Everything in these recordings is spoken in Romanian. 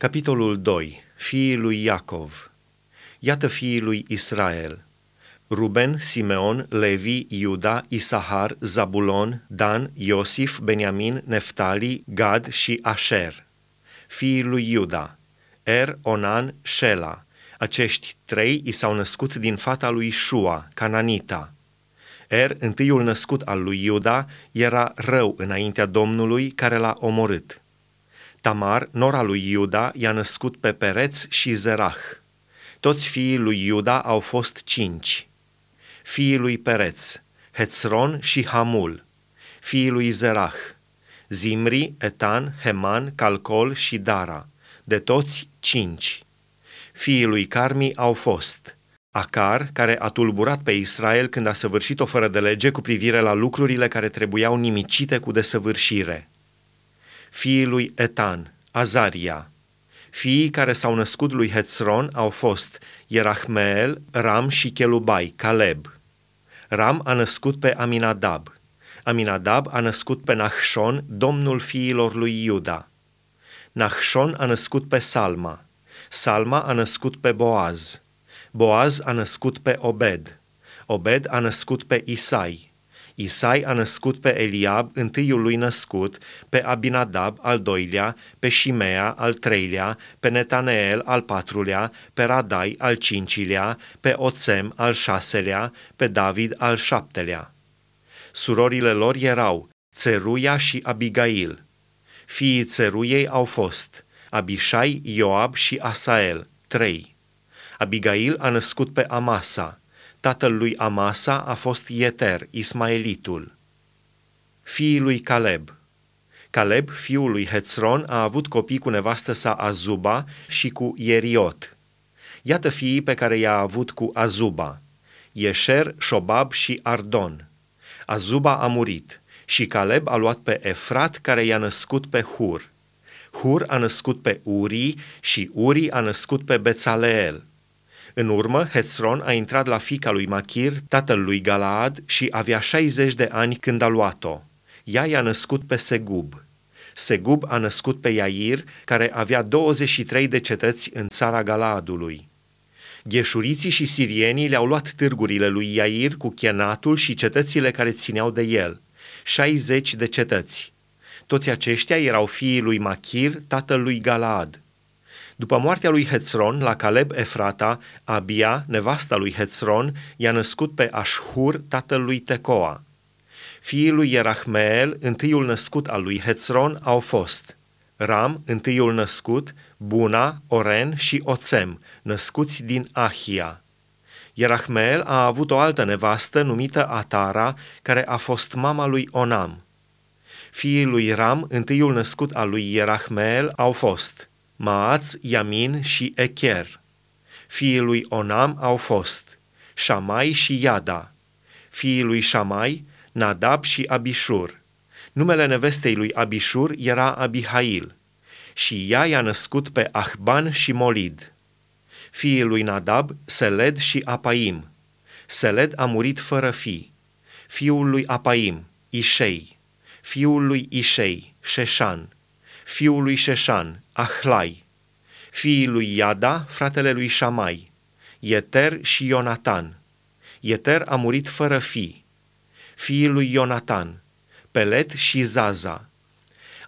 Capitolul 2. Fiii lui Iacov. Iată fiii lui Israel. Ruben, Simeon, Levi, Iuda, Isahar, Zabulon, Dan, Iosif, Beniamin, Neftali, Gad și Asher. Fiii lui Iuda. Er, Onan, Shela. Acești trei i s-au născut din fata lui Shua, Cananita. Er, întâiul născut al lui Iuda, era rău înaintea Domnului care l-a omorât. Tamar, nora lui Iuda, i-a născut pe Pereț și Zerah. Toți fiii lui Iuda au fost cinci. Fiii lui Pereț, Hețron și Hamul. Fiii lui Zerah, Zimri, Etan, Heman, Calcol și Dara. De toți cinci. Fiii lui Carmi au fost Acar, care a tulburat pe Israel când a săvârșit o fără de lege cu privire la lucrurile care trebuiau nimicite cu desăvârșire fiii lui Etan, Azaria. Fiii care s-au născut lui Hetzron au fost Ierahmeel, Ram și Chelubai, Caleb. Ram a născut pe Aminadab. Aminadab a născut pe Nahshon, domnul fiilor lui Iuda. Nahshon a născut pe Salma. Salma a născut pe Boaz. Boaz a născut pe Obed. Obed a născut pe Isai. Isai a născut pe Eliab, întâiul lui născut, pe Abinadab, al doilea, pe Shimea, al treilea, pe Netaneel, al patrulea, pe Radai, al cincilea, pe Oțem, al șaselea, pe David, al șaptelea. Surorile lor erau Țeruia și Abigail. Fiii Țeruiei au fost Abishai, Ioab și Asael, trei. Abigail a născut pe Amasa, Tatăl lui Amasa a fost Ieter, Ismaelitul. Fiii lui Caleb. Caleb, fiul lui Hețron, a avut copii cu nevastă sa Azuba și cu Ieriot. Iată fiii pe care i-a avut cu Azuba, Ieșer, Șobab și Ardon. Azuba a murit și Caleb a luat pe Efrat care i-a născut pe Hur. Hur a născut pe Uri și Uri a născut pe Bețaleel. În urmă, Hetzron a intrat la fica lui Machir, tatăl lui Galaad, și avea 60 de ani când a luat-o. Ea i-a născut pe Segub. Segub a născut pe Iair, care avea 23 de cetăți în țara Galaadului. Gheșuriții și sirienii le-au luat târgurile lui Iair cu chenatul și cetățile care țineau de el, 60 de cetăți. Toți aceștia erau fiii lui Machir, tatăl lui Galaad. După moartea lui Hețron, la Caleb Efrata, Abia, nevasta lui Hețron, i-a născut pe Ashur, tatăl lui Tecoa. Fiii lui Ierahmeel, întâiul născut al lui Hețron, au fost Ram, întâiul născut, Buna, Oren și Oțem, născuți din Ahia. Ierahmeel a avut o altă nevastă numită Atara, care a fost mama lui Onam. Fiii lui Ram, întâiul născut al lui Ierahmeel, au fost Maaț, Yamin și Echer. Fiii lui Onam au fost Shamai și Iada. Fiii lui Shamai, Nadab și Abishur. Numele nevestei lui Abishur era Abihail și ea i-a născut pe Ahban și Molid. Fiii lui Nadab, Seled și Apaim. Seled a murit fără fi. Fiul lui Apaim, Ișei. Fiul lui Ișei, Șeșan fiul lui Șeșan, Ahlai, fiii lui Iada, fratele lui Șamai, Ieter și Ionatan. Ieter a murit fără fi. Fiii lui Ionatan, Pelet și Zaza.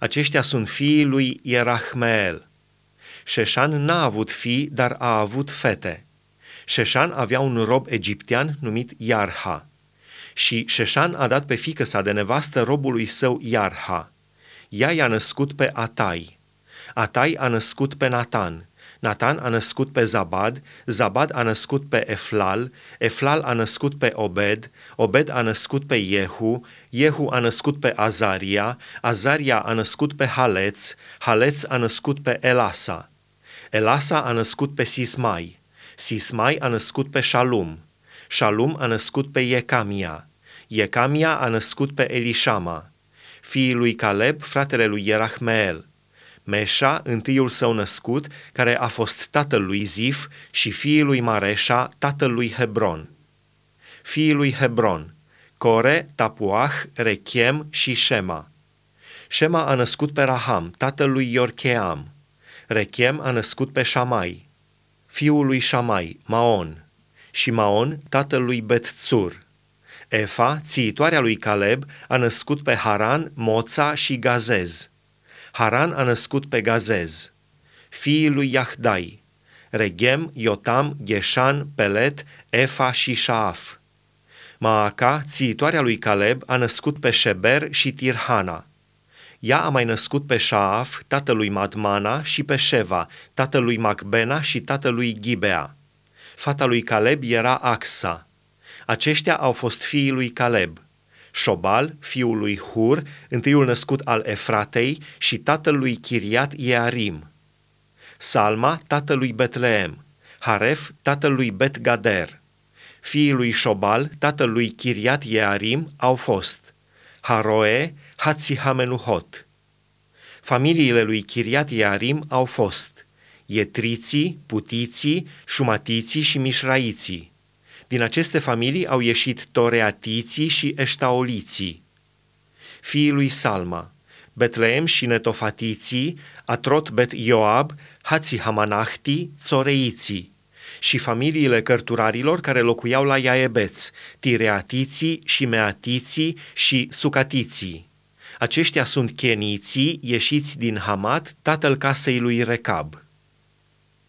Aceștia sunt fiii lui Ierahmeel. Șeșan n-a avut fii, dar a avut fete. Șeșan avea un rob egiptean numit Iarha. Și Șeșan a dat pe fică sa de nevastă robului său Iarha. Ea i-a născut pe Atai. Atai a născut pe Natan. Natan a născut pe Zabad, Zabad a născut pe Eflal, Eflal a născut pe Obed, Obed a născut pe Jehu, Jehu a născut pe Azaria, Azaria a născut pe Haleț, Haleț a născut pe Elasa. Elasa a născut pe Sismai, Sismai a născut pe Shalum, Shalum a născut pe Iecamia, Iecamia a născut pe Elishama, fiii lui Caleb, fratele lui Ierahmeel, Meșa, întâiul său născut, care a fost tatăl lui Zif, și fiii lui Mareșa, tatăl lui Hebron. Fiii lui Hebron, Core, Tapuah, Rechem și Shema. Shema a născut pe Raham, tatăl lui Iorcheam. Rechem a născut pe Șamai, fiul lui Șamai, Maon, și Maon, tatăl lui Bet-Țur. Efa, țiitoarea lui Caleb, a născut pe Haran, Moța și Gazez. Haran a născut pe Gazez. Fiii lui Yahdai, Regem, Iotam, Geshan, Pelet, Efa și Shaaf. Maaca, țiitoarea lui Caleb, a născut pe Sheber și Tirhana. Ea a mai născut pe Shaaf, tatălui Madmana, și pe Sheva, tatălui Macbena și tatălui Gibea. Fata lui Caleb era Axa. Aceștia au fost fiii lui Caleb. Șobal, fiul lui Hur, întâiul născut al Efratei și tatălui Chiriat Iearim. Salma, tatălui Betleem. Haref, tatălui Bet-Gader. Fiii lui Șobal, tatălui Chiriat Iearim, au fost Haroe, Hatzihamenuhot. Familiile lui Chiriat Iearim au fost Ietriții, Putiții, Șumatiții și Mișraiții. Din aceste familii au ieșit Toreatiții și Eștaoliții. Fiii lui Salma, Betleem și Netofatiții, Atrot Bet Ioab, Hamanahti, Țoreiții și familiile cărturarilor care locuiau la Iaebeț, Tireatiții și Meatiții și Sucatiții. Aceștia sunt cheniții ieșiți din Hamat, tatăl casei lui Recab.